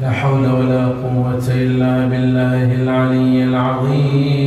لا حول ولا قوة إلا بالله العلي العظيم.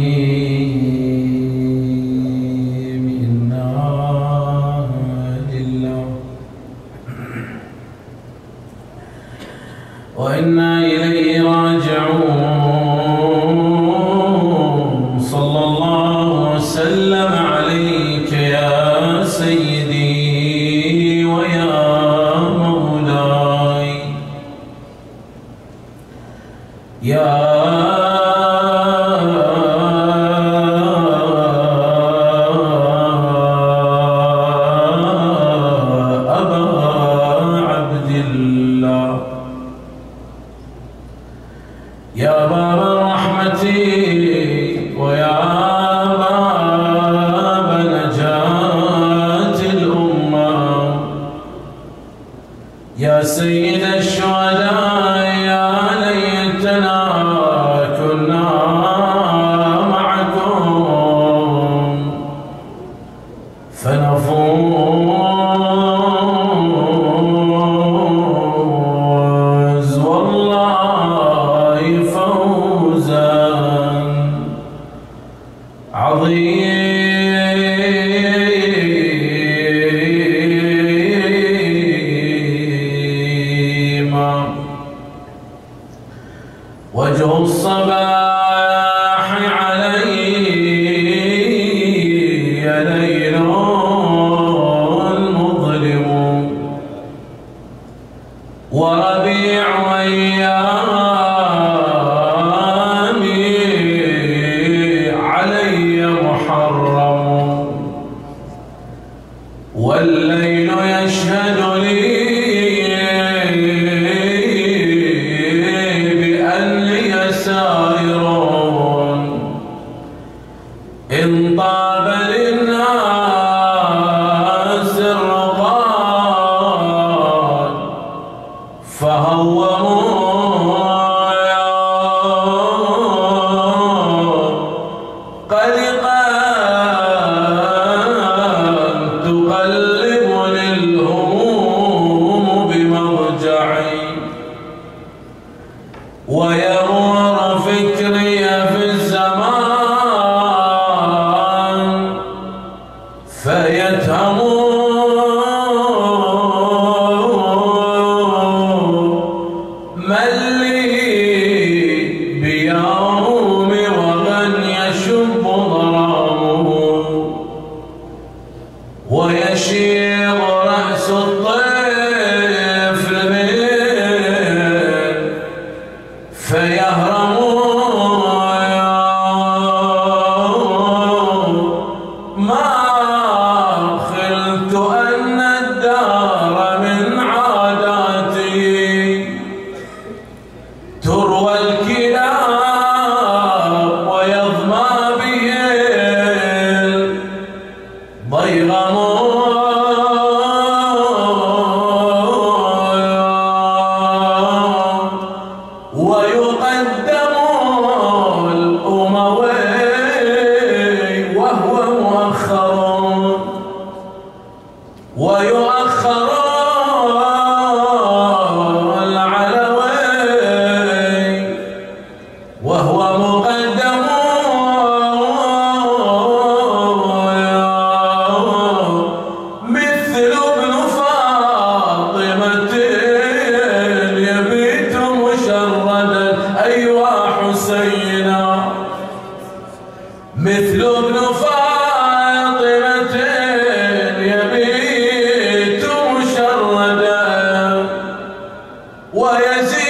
ويزيد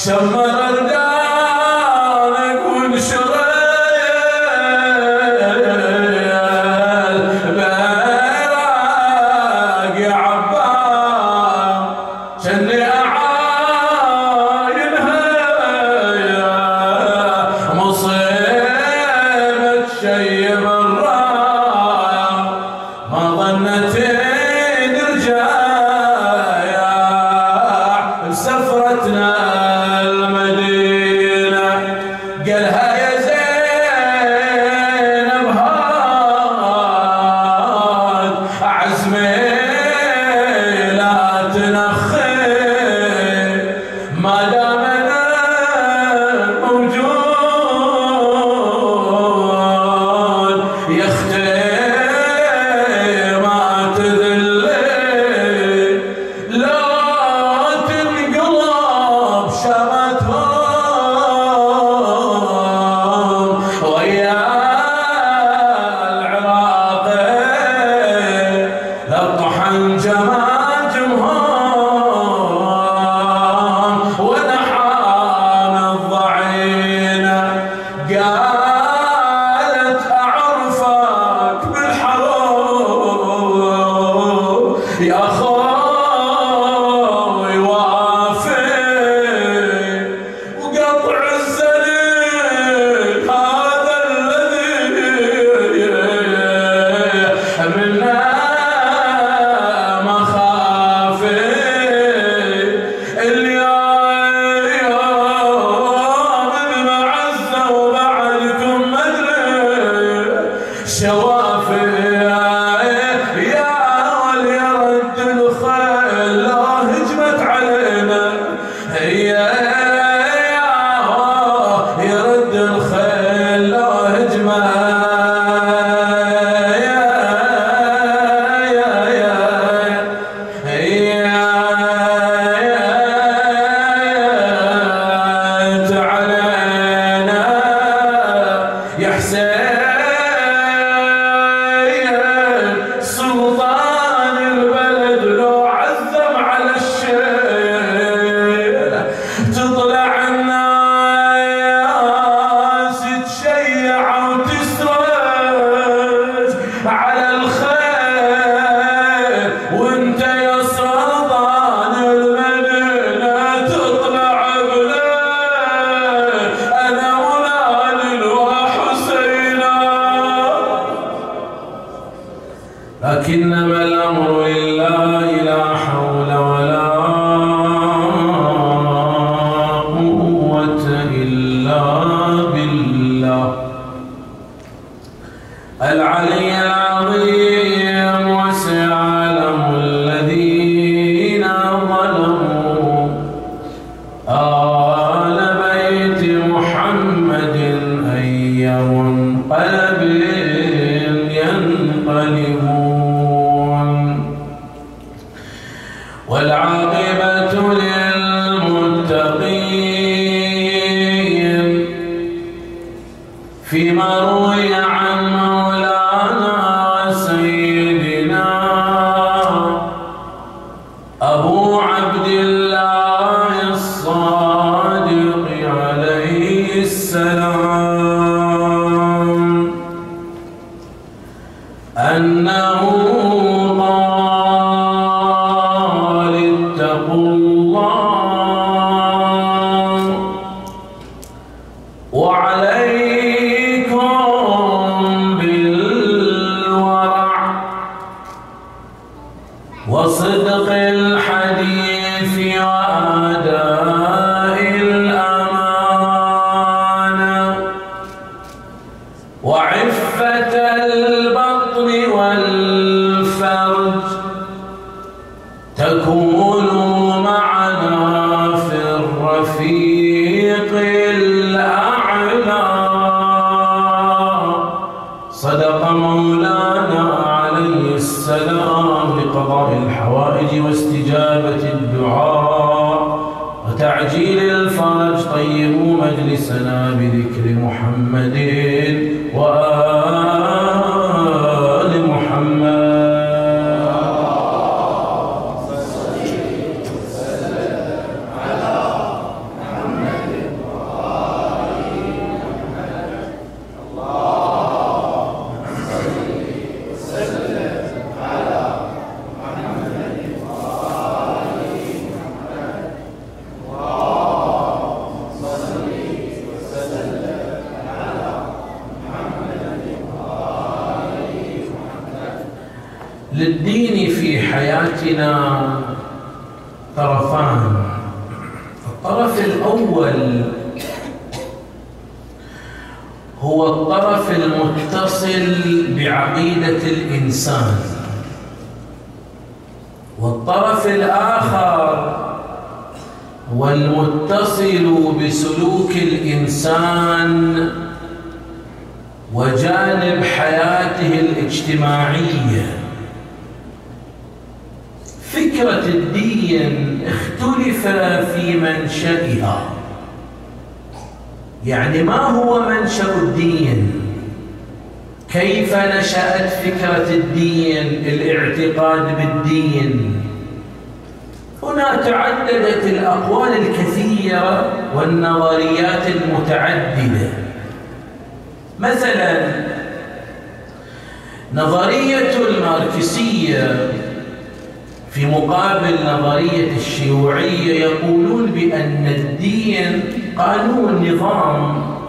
Shamara العظيم الحوائج واستجابة الدعاء وتعجيل الفرج طيبوا مجلسنا بذكر محمد وآله كيف نشأت فكرة الدين الاعتقاد بالدين؟ هنا تعددت الأقوال الكثيرة والنظريات المتعددة. مثلا نظرية الماركسية. في مقابل نظرية الشيوعية يقولون بأن الدين قانون نظام.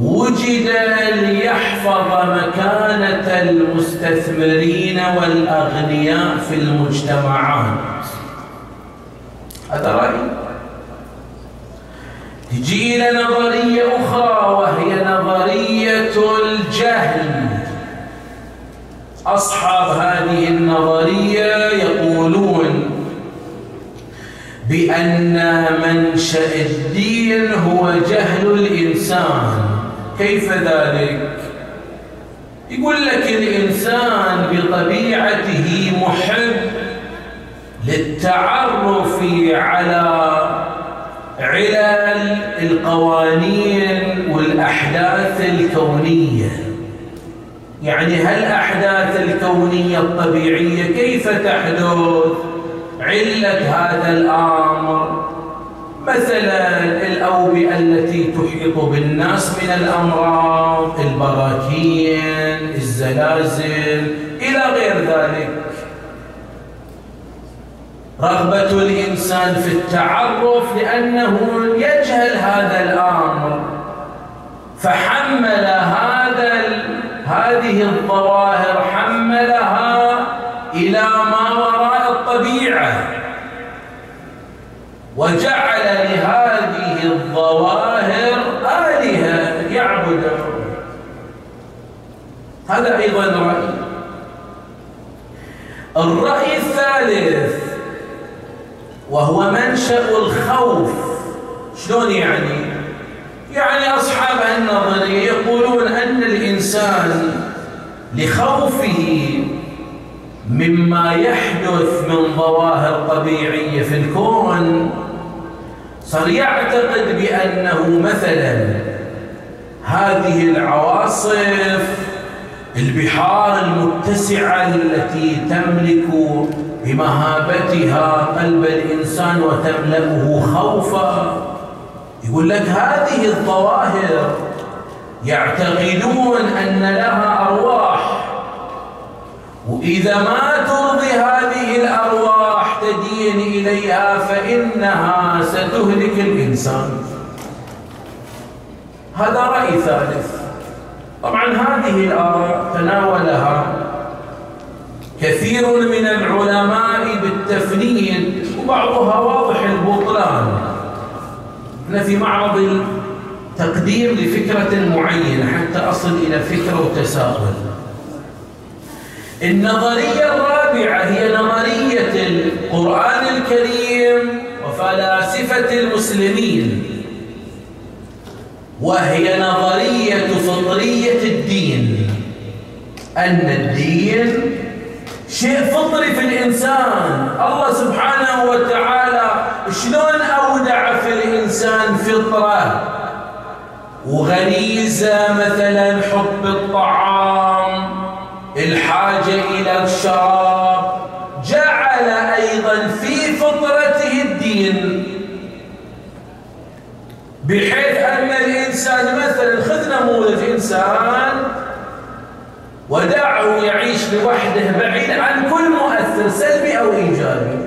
وجد ليحفظ مكانة المستثمرين والأغنياء في المجتمعات. هذا رأي. تجي إلى نظرية أخرى وهي نظرية الجهل. أصحاب هذه النظرية يقولون بأن منشأ الدين هو جهل الإنسان. كيف ذلك؟ يقول لك الإنسان بطبيعته محب للتعرف على علل القوانين والأحداث الكونية. يعني هل أحداث الكونية الطبيعية كيف تحدث؟ علة هذا الأمر. مثلا الأوبئة التي تحيط بالناس من الأمراض البراكين الزلازل إلى غير ذلك. رغبة الإنسان في التعرف لأنه يجهل هذا الأمر فحمل هذا هذه الظواهر حملها إلى ما وراء الطبيعة وجعل لهذه الظواهر آلهة يعبدون هذا أيضا رأي الرأي الثالث وهو منشأ الخوف. شلون يعني؟ يعني أصحاب النظرية يقولون أن الإنسان لخوفه مما يحدث من ظواهر طبيعية في الكون. صار يعتقد بأنه مثلا هذه العواصف البحار المتسعة التي تملك بمهابتها قلب الإنسان وتملأه خوفا. يقول لك هذه الظواهر يعتقدون أن لها أرواح. وإذا ما ترضي هذه الأرواح تدين إليها فإنها ستهلك الإنسان. هذا رأي ثالث. طبعا هذه الآراء تناولها كثير من العلماء بالتفنيد وبعضها واضح البطلان. أنا في معرض التقديم لفكرة معينة حتى أصل إلى فكرة وتساؤل. النظرية الرابعة هي نظرية القرآن الكريم وفلاسفة المسلمين وهي نظرية فطرية الدين. أن الدين شيء فطري في الإنسان. الله سبحانه وتعالى شلون أودع في الإنسان فطرة؟ وغريزة مثلا حب الطعام الحاجة إلى الشراب. جعل أيضا في فطرته الدين. بحيث أن الإنسان مثلا خذ نموذج إنسان ودعه يعيش لوحده بعيد عن كل مؤثر سلبي أو إيجابي.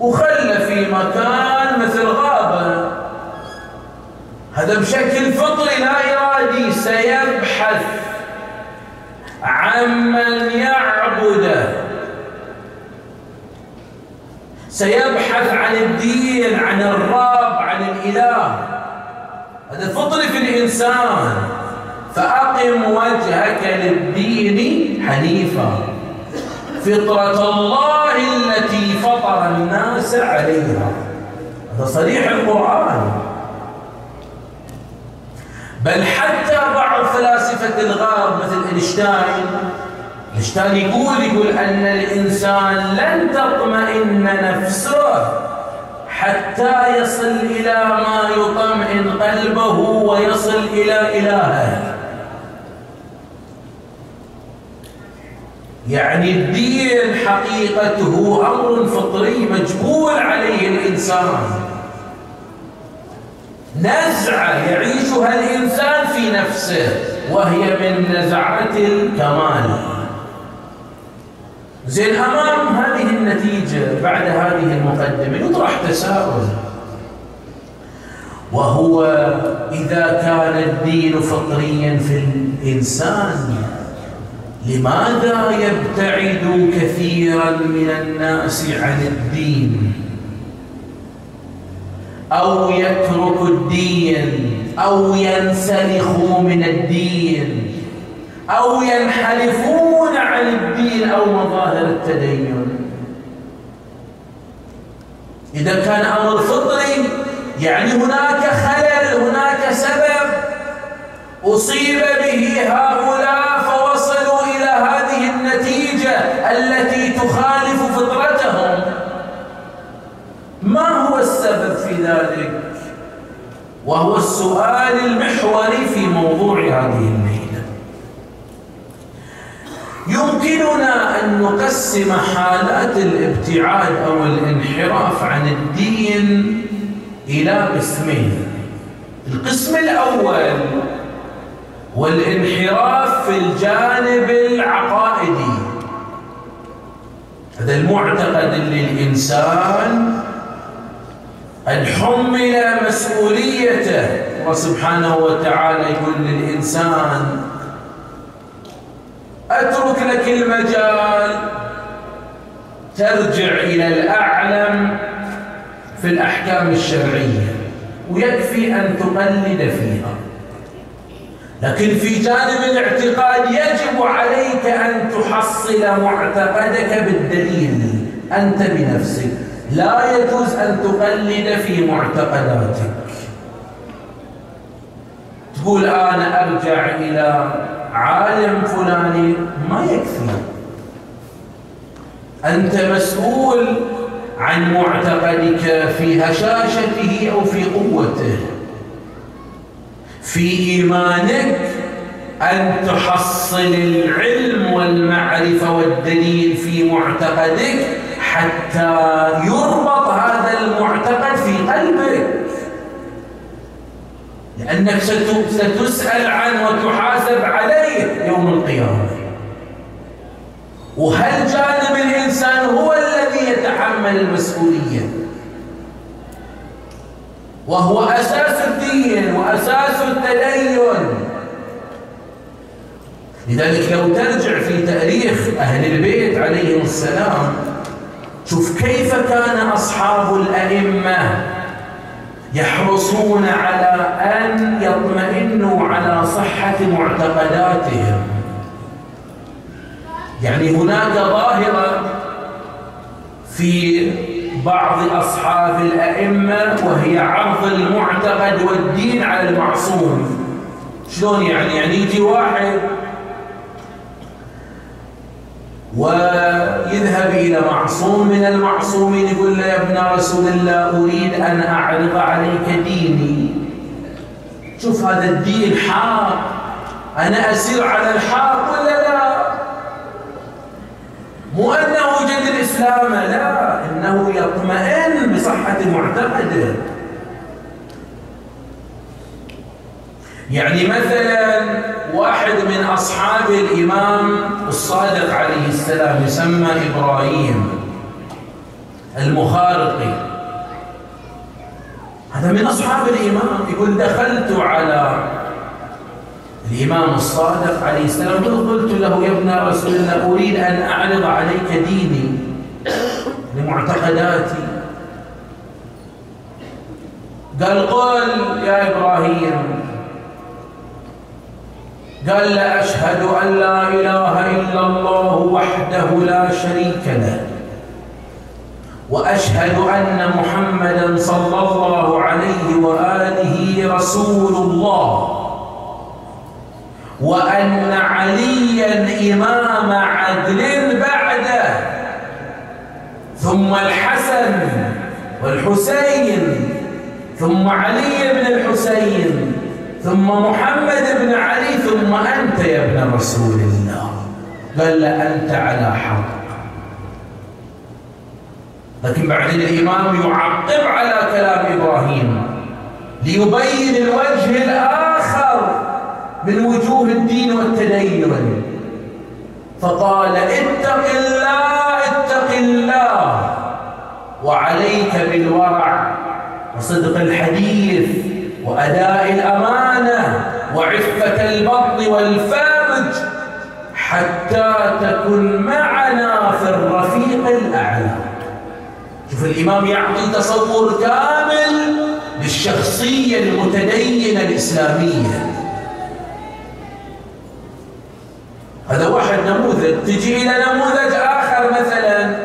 وخلى في مكان مثل غابة. هذا بشكل فطري لا إرادي سيبحث عمن يعبده. سيبحث عن الدين عن الرب عن الإله. هذا فطري في الإنسان. فأقم وجهك للدين حنيفا. فطرة الله التي فطر الناس عليها. هذا صريح القرآن. بل حتى بعض فلاسفة الغرب مثل إينشتاين إينشتاين يقول يقول أن الإنسان لن تطمئن نفسه حتى يصل إلى ما يطمئن قلبه ويصل إلى إلهه. يعني الدين حقيقته أمر فطري مجبول عليه الإنسان. نزعة يعيشها الإنسان في نفسه وهي من نزعة الكمال. زين أمام هذه النتيجة بعد هذه المقدمة يطرح تساؤل. وهو إذا كان الدين فطريا في الإنسان لماذا يبتعد كثيرا من الناس عن الدين؟ أو يترك الدين أو ينسلخوا من الدين أو ينحرفون عن الدين أو مظاهر التدين؟ إذا كان أمر فطري يعني هناك خلل هناك سبب أصيب به هؤلاء إلى هذه النتيجة التي تخالف فطرتهم. ما هو السبب في ذلك؟ وهو السؤال المحوري في موضوع هذه الليلة. يمكننا أن نقسم حالات الابتعاد أو الانحراف عن الدين إلى قسمين. القسم الأول والانحراف في الجانب العقائدي. هذا المعتقد اللي الإنسان أن حمل مسؤوليته. الله سبحانه وتعالى يقول للإنسان أترك لك المجال ترجع إلى الأعلم في الأحكام الشرعية ويكفي أن تقلد فيها. لكن في جانب الاعتقاد يجب عليك أن تحصل معتقدك بالدليل. أنت بنفسك. لا يجوز أن تقلد في معتقداتك. تقول أنا أرجع إلى عالم فلاني. ما يكفي. أنت مسؤول عن معتقدك في هشاشته أو في قوته. في إيمانك أن تحصل العلم والمعرفة والدليل في معتقدك حتى يربط هذا المعتقد في قلبك. لأنك ستسأل عنه وتحاسب عليه يوم القيامة. وهل جانب الإنسان هو الذي يتحمل المسؤولية؟ وهو أساس الدين وأساس التدين. لذلك لو ترجع في تاريخ أهل البيت عليهم السلام شوف كيف كان أصحاب الأئمة يحرصون على أن يطمئنوا على صحة معتقداتهم. يعني هناك ظاهرة في بعض أصحاب الأئمة وهي عرض المعتقد والدين على المعصوم. شلون يعني؟ يعني يجي واحد ويذهب إلى معصوم من المعصومين يقول له يا ابن رسول الله أريد أن أعرض عليك ديني. شوف هذا الدين حق أنا أسير على الحق ولا لا؟ مو أنه وجد الإسلام لا إنه يطمئن بصحة معتقده يعني مثلا واحد من أصحاب الإمام الصادق عليه السلام يسمى إبراهيم المخارقي. هذا من أصحاب الإمام يقول دخلت على الإمام الصادق عليه السلام قلت له يا ابن رسول الله أريد أن أعرض عليك ديني لمعتقداتي. قال قل يا إبراهيم قال لا أشهد أن لا إله إلا الله وحده لا شريك له وأشهد أن محمدا صلى الله عليه وآله رسول الله. وأن عليا إمام عدل بعده. ثم الحسن والحسين ثم علي بن الحسين ثم محمد بن علي ثم أنت يا ابن رسول الله. قال أنت على حق. لكن بعدين الإمام يعقب على كلام إبراهيم ليبين الوجه الآخر. من وجوه الدين والتدين. فقال اتق الله اتق الله وعليك بالورع وصدق الحديث وأداء الأمانة وعفة البطن والفرج حتى تكن معنا في الرفيق الأعلى. شوف الإمام يعطي تصور كامل للشخصية المتدينة الإسلامية. هذا واحد نموذج. تجي إلى نموذج آخر مثلا.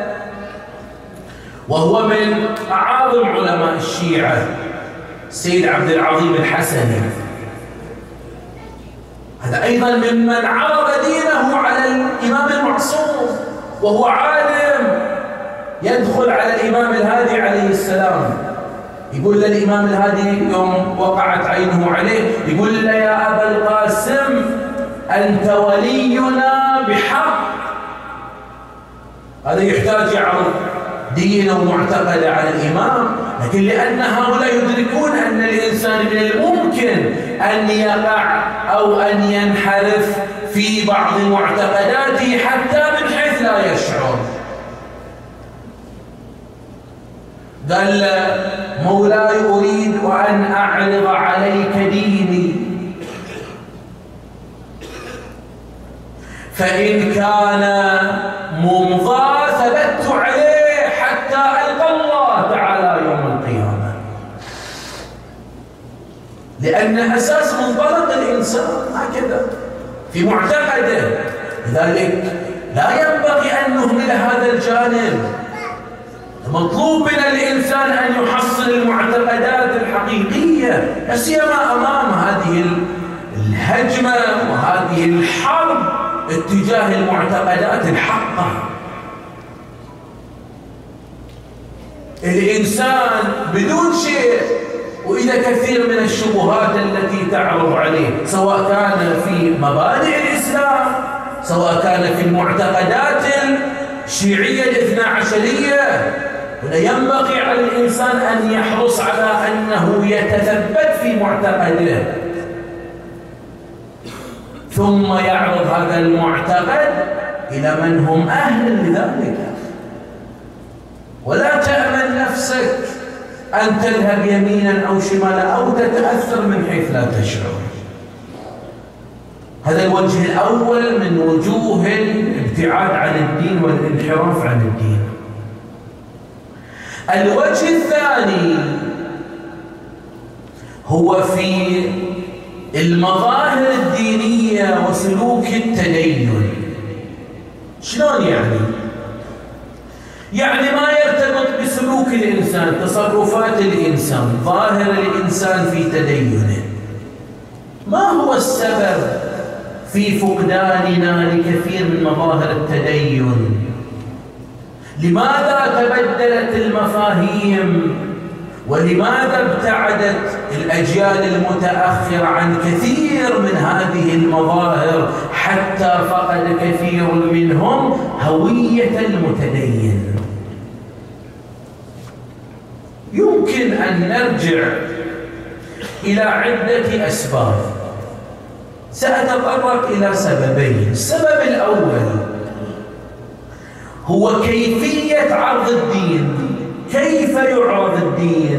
وهو من أعاظم علماء الشيعة. السيد عبد العظيم الحسني هذا أيضا ممن عرض دينه على الإمام المعصوم وهو عالم يدخل على الإمام الهادي عليه السلام. يقول للإمام الهادي يوم وقعت عينه عليه يقول له يا أبا القاسم أنت ولينا بحق. هذا يحتاج يعرض دينه ومعتقده على الإمام لكن لأن هؤلاء يدركون أن الإنسان من الممكن أن يقع أو أن ينحرف في بعض معتقداته حتى من حيث لا يشعر. قال مولاي أريد أن أعرض عليك ديني فإن كان ممضى ثبت عليه حتى ألقى الله تعالى يوم القيامة. لأن أساس منطلق الإنسان هكذا في معتقده لذلك لا ينبغي أن نهمل هذا الجانب. مطلوب من الإنسان أن يحصل المعتقدات الحقيقية لا سيما أمام هذه الهجمة وهذه الحرب. اتجاه المعتقدات الحقة. الإنسان بدون شيء وإلى كثير من الشبهات التي تعرض عليه سواء كان في مبادئ الإسلام سواء كان في المعتقدات الشيعية الاثنى عشرية. ينبغي على الإنسان أن يحرص على أنه يتثبت في معتقده. ثم يعرض هذا المعتقد إلى من هم أهل لذلك. ولا تأمن نفسك أن تذهب يمينا أو شمالا أو تتأثر من حيث لا تشعر. هذا الوجه الأول من وجوه الابتعاد عن الدين والانحراف عن الدين. الوجه الثاني هو في المظاهر الدينية وسلوك التدين. شلون يعني؟ يعني ما يرتبط بسلوك الإنسان تصرفات الإنسان ظاهر الإنسان في تدينه. ما هو السبب في فقداننا لكثير من مظاهر التدين؟ لماذا تبدلت المفاهيم ولماذا ابتعدت الأجيال المتأخرة عن كثير من هذه المظاهر حتى فقد كثير منهم هوية المتدين؟ يمكن أن نرجع إلى عدة أسباب. سأتطرق إلى سببين. السبب الأول هو كيفية عرض الدين. كيف يعرض الدين؟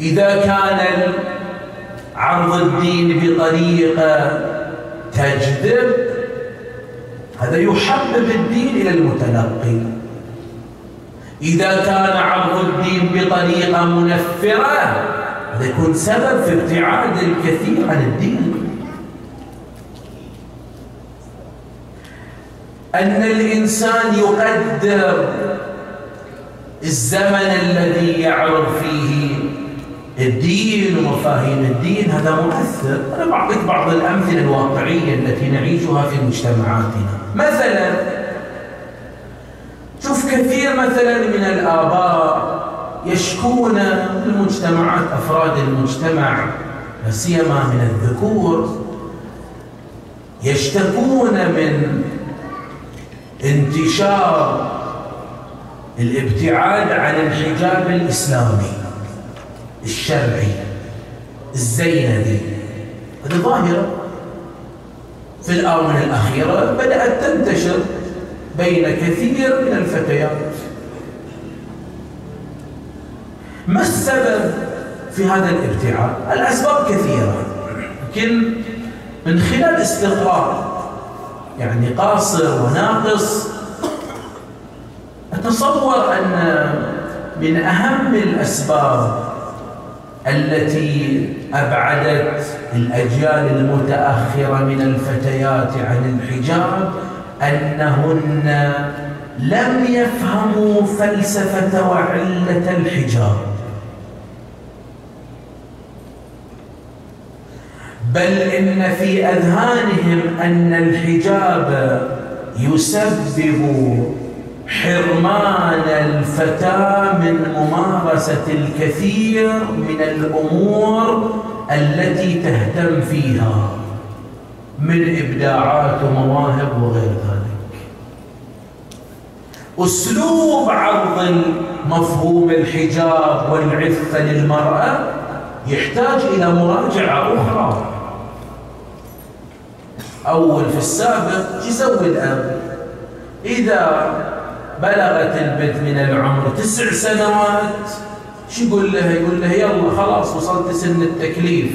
إذا كان عرض الدين بطريقة تجذب هذا يحبب الدين إلى المتلقي. إذا كان عرض الدين بطريقة منفرة هذا يكون سبب في ابتعاد الكثير عن الدين. أن الإنسان يقدر الزمن الذي يعرض فيه الدين ومفاهيم الدين هذا مؤثر. أنا بعطيك بعض الأمثلة الواقعية التي نعيشها في مجتمعاتنا. مثلا شوف كثير مثلا من الآباء يشكون المجتمعات أفراد المجتمع لا سيما من الذكور يشتكون من انتشار الابتعاد عن الحجاب الإسلامي. الشرعي الزينبي هذه ظاهرة. في الآونة الأخيرة بدأت تنتشر بين كثير من الفتيات ما السبب في هذا الابتعاد؟ الأسباب كثيرة لكن من خلال استقرار يعني قاصر وناقص أتصور أن من أهم الأسباب التي أبعدت الأجيال المتأخرة من الفتيات عن الحجاب أنهن لم يفهموا فلسفة وعلة الحجاب. بل إن في أذهانهم أن الحجاب يسبب حرمان الفتاة من ممارسة الكثير من الأمور التي تهتم فيها من إبداعات ومواهب وغير ذلك. أسلوب عرض مفهوم الحجاب والعفة للمرأة يحتاج إلى مراجعة أخرى. أول في السابق يسوي الأب. إذا بلغت البنت من العمر تسع سنوات. شو يقول لها؟ يقول لها يلا خلاص وصلت سن التكليف.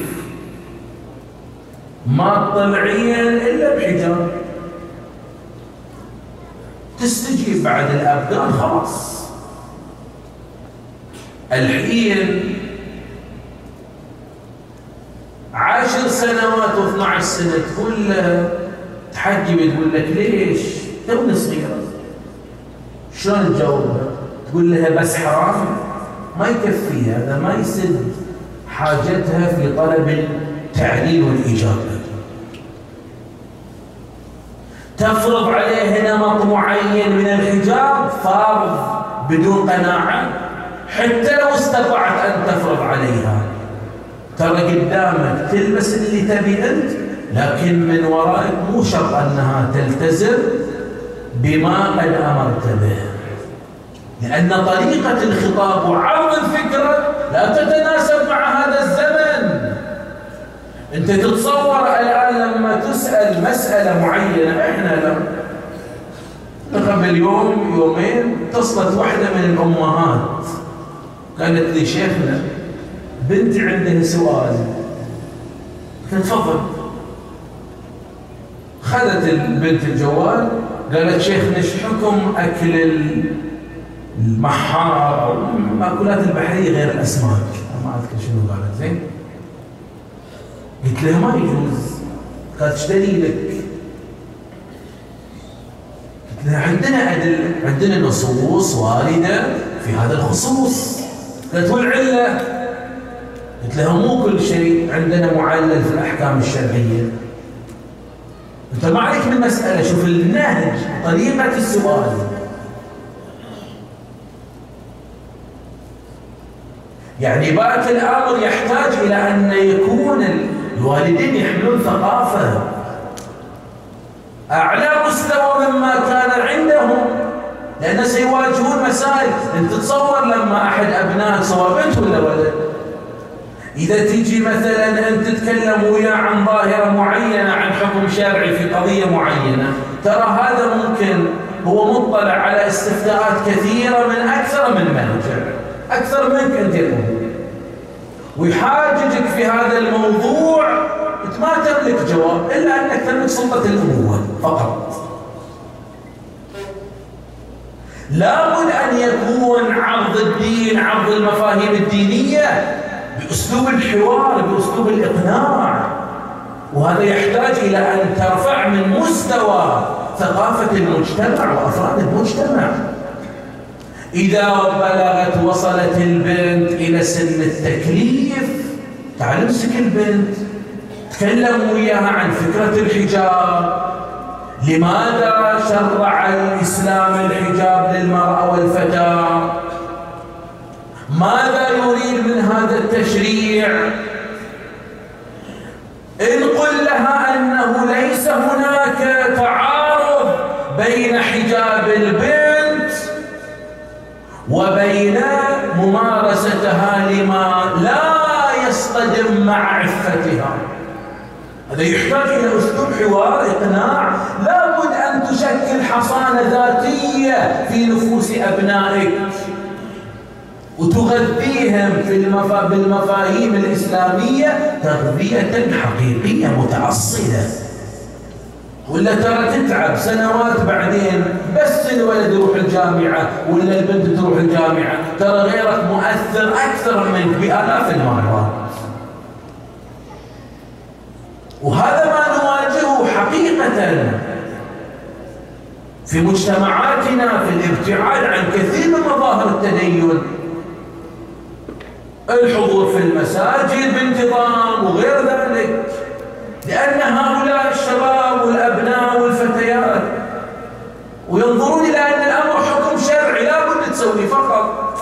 ما تطلعين إلا بحجاب. تستجيب بعد الأب قال خلاص. الحين عشر سنوات و12 سنة تقول لها تحجب تقول لك ليش؟ توني صغيرة شلون تجاوبها؟ تقول لها بس حرام؟ ما يكفيها هذا ما يسد حاجتها في طلب التعليل والإجابة. تفرض عليه نمط معين من الحجاب فرض بدون قناعة حتى لو استطعت أن تفرض عليها. ترى قدامك تلبس اللي تبي أنت لكن من ورائك مو شرط أنها تلتزم. بما قد أمرت به. لأن طريقة الخطاب وعرض الفكرة لا تتناسب مع هذا الزمن. أنت تتصور الآن لما تسأل مسألة معينة إحنا لما قبل يوم يومين اتصلت واحدة من الأمهات. قالت لي شيخنا بنتي عندها سؤال. قلت تفضل. خذت البنت الجوال قالت شيخنا إيش حكم أكل المحار المأكولات البحرية غير الأسماك؟ ما أذكر شنو قالت زين؟ قلت لها ما يجوز. قالت إيش دليلك؟ قلت لها عندنا أدل عندنا نصوص واردة في هذا الخصوص. قالت والعلة؟ قلت قلت له مو كل شيء. عندنا معلل في الأحكام الشرعية. أنت ما عليك من مسألة شوف النهج طريقة السؤال. يعني باقي الأمر يحتاج إلى أن يكون الوالدين يحملون ثقافة. أعلى مستوى مما كان عندهم لأن سيواجهون مسائل. أنت تتصور لما أحد أبنائك سواء بنت ولا ولد. إذا تيجي مثلا أن تتكلم وياه عن ظاهرة معينة عن حكم شرعي في قضية معينة ترى هذا ممكن هو مطلع على استفتاءات كثيرة من أكثر من مرجع أكثر منك أنت يقول ويحاججك في هذا الموضوع أنت ما تملك جواب إلا أنك تملك سلطة الأبوة فقط. لابد أن يكون عرض الدين عرض المفاهيم الدينية بأسلوب الحوار بأسلوب الإقناع. وهذا يحتاج إلى أن ترفع من مستوى ثقافة المجتمع وأفراد المجتمع. إذا بلغت وصلت البنت إلى سن التكليف تعال امسك البنت. تكلم وياها عن فكرة الحجاب. لماذا شرع الإسلام الحجاب للمرأة والفتاة؟ ماذا يريد من هذا التشريع؟ إن قل لها أنه ليس هناك تعارض بين حجاب البنت وبين ممارستها لما لا يصطدم مع عفتها. هذا يحتاج إلى أسلوب حوار إقناع. لابد أن تشكل حصانة ذاتية في نفوس أبنائك. وتغذيهم في المفا... بالمفاهيم الإسلامية تغذية حقيقية متعصلة. ولا ترى تتعب سنوات بعدين بس الولد يروح الجامعة ولا البنت تروح الجامعة؟ ترى غيرك مؤثر أكثر منك بآلاف المرات. وهذا ما نواجهه حقيقة في مجتمعاتنا في الابتعاد عن كثير من مظاهر التدين. الحضور في المساجد بانتظام وغير ذلك لأن هؤلاء الشباب والأبناء والفتيات وينظرون إلى أن الأمر حكم شرعي لا بد تسوي فقط.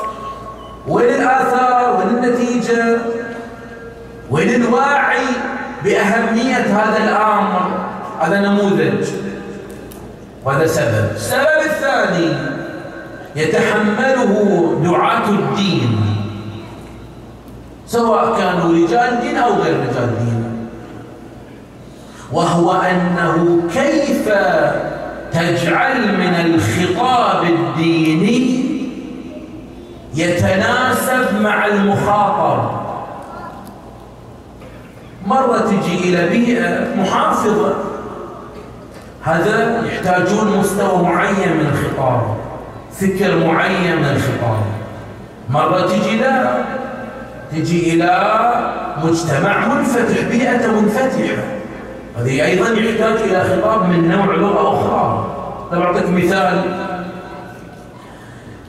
وين الآثار؟ وين النتيجة؟ وين الواعي بأهمية هذا الأمر؟ هذا نموذج. وهذا سبب. السبب الثاني يتحمله دعاة الدين. سواء كانوا رجال دين أو غير رجال دين وهو أنه كيف تجعل من الخطاب الديني يتناسب مع المخاطر. مرة تجي إلى بيئة محافظة هذا يحتاجون مستوى معين من الخطاب فكر معين من الخطاب. مرة تجي لا تجي إلى مجتمع منفتح بيئة منفتحة. هذه أيضا يحتاج إلى خطاب من نوع لغة أخرى أعطيك مثال.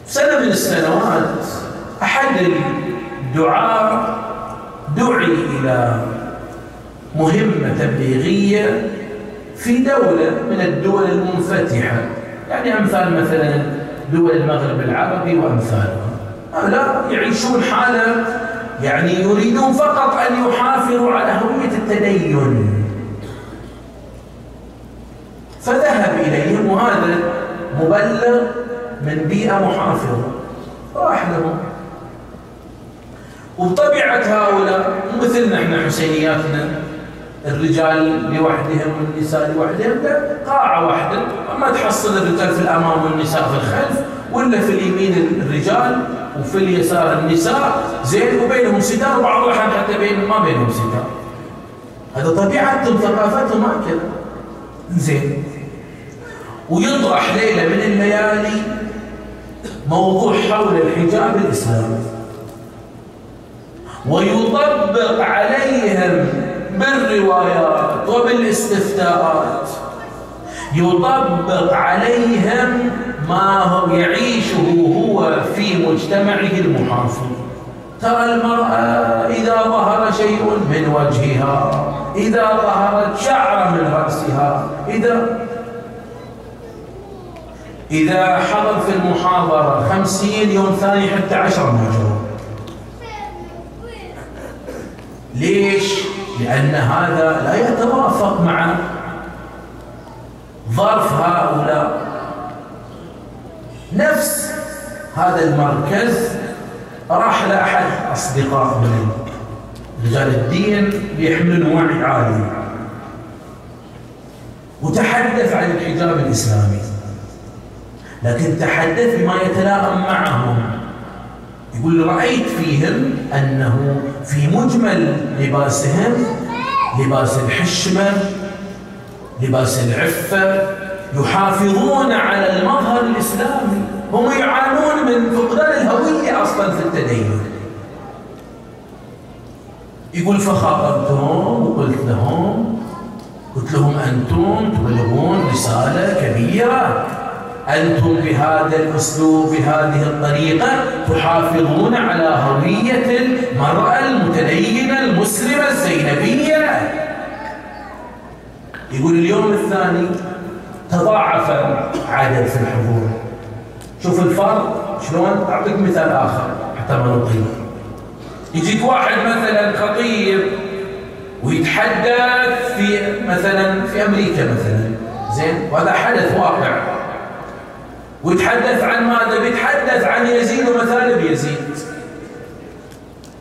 سنة من السنوات أحد الدعاء دعي إلى مهمة تبليغية في دولة من الدول المنفتحة. يعني أمثال مثلا دول المغرب العربي وأمثالها هؤلاء يعيشون حالة يعني يريدون فقط أن يحافظوا على هوية التدين. فذهب إليهم وهذا مبلغ من بيئة محافظة. راح لهم. وبطبيعة هؤلاء مثلنا إحنا حسينياتنا. الرجال لوحدهم والنساء لوحدهم قاعة واحدة. ما تحصل الرجال في الأمام والنساء في الخلف ولا في اليمين الرجال. وفي اليسار النساء زين وبينهم ستار وبعض الأحيان حتى بين ما بينهم ستار هذا طبيعتهم ثقافتهم هكذا زين. ويطرح ليلة من الليالي موضوع حول الحجاب الإسلامي ويطبق عليهم بالروايات وبالاستفتاءات. يطبق عليهم ما هو يعيشه هو. في مجتمعه المحافظ. ترى المرأة إذا ظهر شيء من وجهها إذا ظهرت شعر من رأسها إذا إذا حضر في المحاضرة خمسين يوم ثاني حتى عشرة موجود ليش؟ لأن هذا لا يتوافق مع ظرف هؤلاء. نفس هذا المركز راح لأحد أصدقاء من رجال الدين بيحملون وعي عالي وتحدث عن الحجاب الإسلامي. لكن تحدث بما يتلائم معهم. يقول رأيت فيهم أنه في مجمل لباسهم لباس الحشمة لباس العفة يحافظون على المظهر الإسلامي. هم يعانون من فقدان الهوية أصلا في التدين. يقول فخاطبتهم وقلت لهم قلت لهم أنتم تبلغون رسالة كبيرة. أنتم بهذا الأسلوب بهذه الطريقة تحافظون على هوية المرأة المتدينة المسلمة الزينبية. يقول اليوم الثاني تضاعف عدد في الحضور. شوف الفرق شلون؟ أعطيك مثال آخر حتى ما نطيل. يجيك واحد مثلا خطيب ويتحدث في مثلا في أمريكا مثلا. زين؟ وهذا حدث واقع. ويتحدث عن ماذا؟ بيتحدث عن يزيد ومثالب يزيد.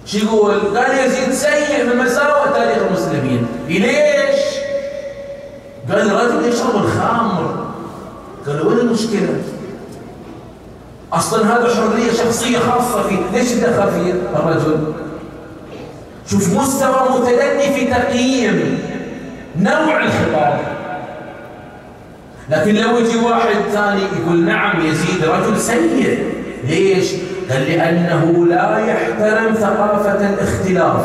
شو يقول؟ قال يزيد سيء من مساوئ تاريخ المسلمين. ليش؟ قال الرجل يشرب الخمر. قالوا وين المشكلة؟ أصلا هذا حرية شخصية خاصة فيه. ليش دخل فيه الرجل؟ شوف مستوى متدني في تقييم نوع الخطاب لكن لو يجي واحد ثاني يقول نعم يزيد رجل سيء ليش؟ قال لأنه لا يحترم ثقافة الاختلاف.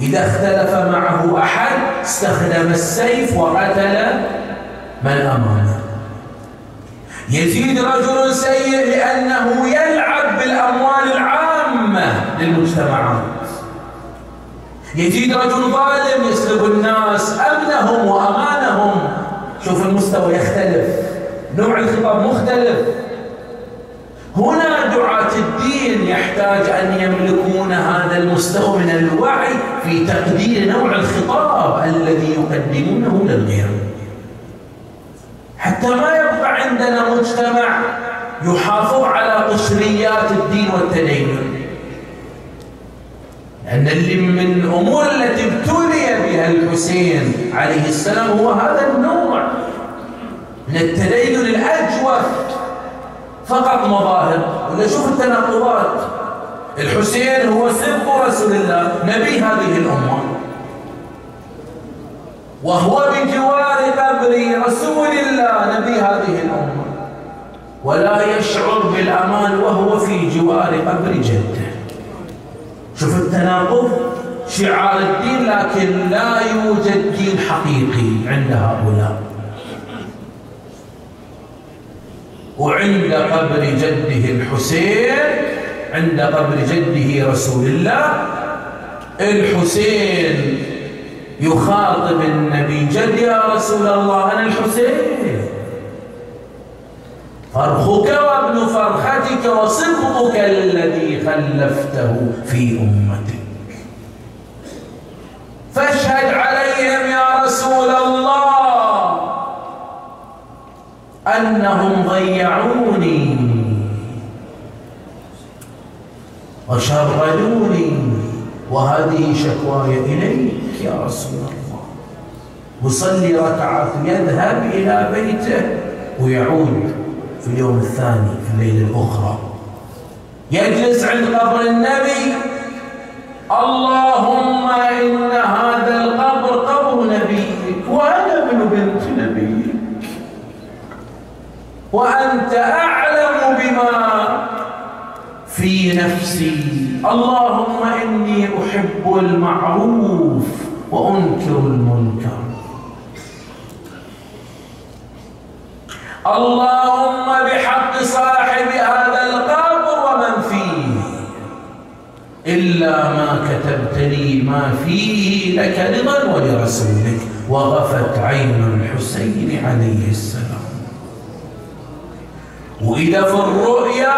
إذا اختلف معه أحد استخدم السيف وقتل من أمامه يزيد رجل سيء لأنه يلعب بالأموال العامة للمجتمعات يزيد رجل ظالم يسلب الناس أمنهم وأمانهم. شوف المستوى يختلف. نوع الخطاب مختلف. هنا دعاة الدين يحتاج أن يملكون هذا المستوى من الوعي في تقدير نوع الخطاب الذي يقدمونه للغير. حتى ما يبقى عندنا مجتمع يحافظ على قشريات الدين والتدين. لأن اللي من الأمور التي ابتلي بها الحسين عليه السلام هو هذا النوع من التدين الأجوف. فقط مظاهر. ولا شوف التناقضات. الحسين هو سبق رسول الله نبي هذه الأمة. وهو بجوار قبر رسول الله نبي هذه الأمة. ولا يشعر بالأمان وهو في جوار قبر جده. شوف التناقض شعار الدين لكن لا يوجد دين حقيقي عند هؤلاء. وعند قبر جده الحسين عند قبر جده رسول الله الحسين يخاطب النبي جد يا رسول الله أنا الحسين. فرخك وابن فرختك وصدقك الذي خلفته في أمتك. فاشهد عليهم يا رسول الله أنهم ضيعوني وشردوني وهذه شكواي إليك يا رسول الله. وصلي ركعات يذهب إلى بيته ويعود في اليوم الثاني في الليلة الأخرى. يجلس عند قبر النبي. اللهم إن هذا القبر قبر نبيك وأنا ابن بنت نبيك. وأنت أعلم بما في نفسي. اللهم إني أحب المعروف. وأنكر المنكر. اللهم بحق صاحب هذا القبر ومن فيه. إلا ما كتبت لي ما فيه لك رضا ولرسولك وغفت عين الحسين عليه السلام. وإذا في الرؤيا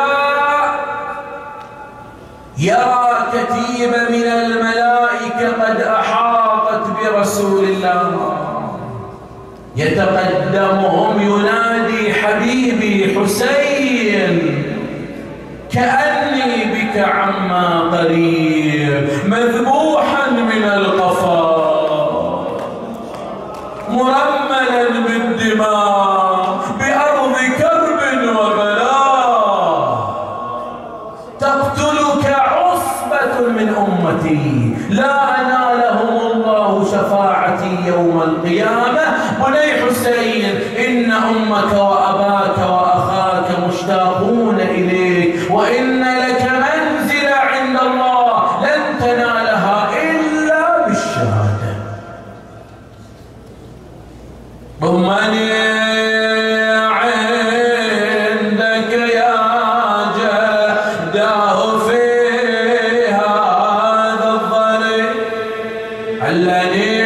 يرى كتيبة من الملائكة قد أحاطت برسول الله. يتقدمهم ينادي حبيبي حسين كأني بك عما قريب مذبوحا من القفا مرملا بالدماء بأرض كرب وبلاء تقتلك عصبة من أمتي لا يوم القيامة. بني حسين إن أمك وأباك وأخاك مشتاقون إليك. وإن لك منزل عند الله لن تنالها إلا بالشهادة. ضمني شاء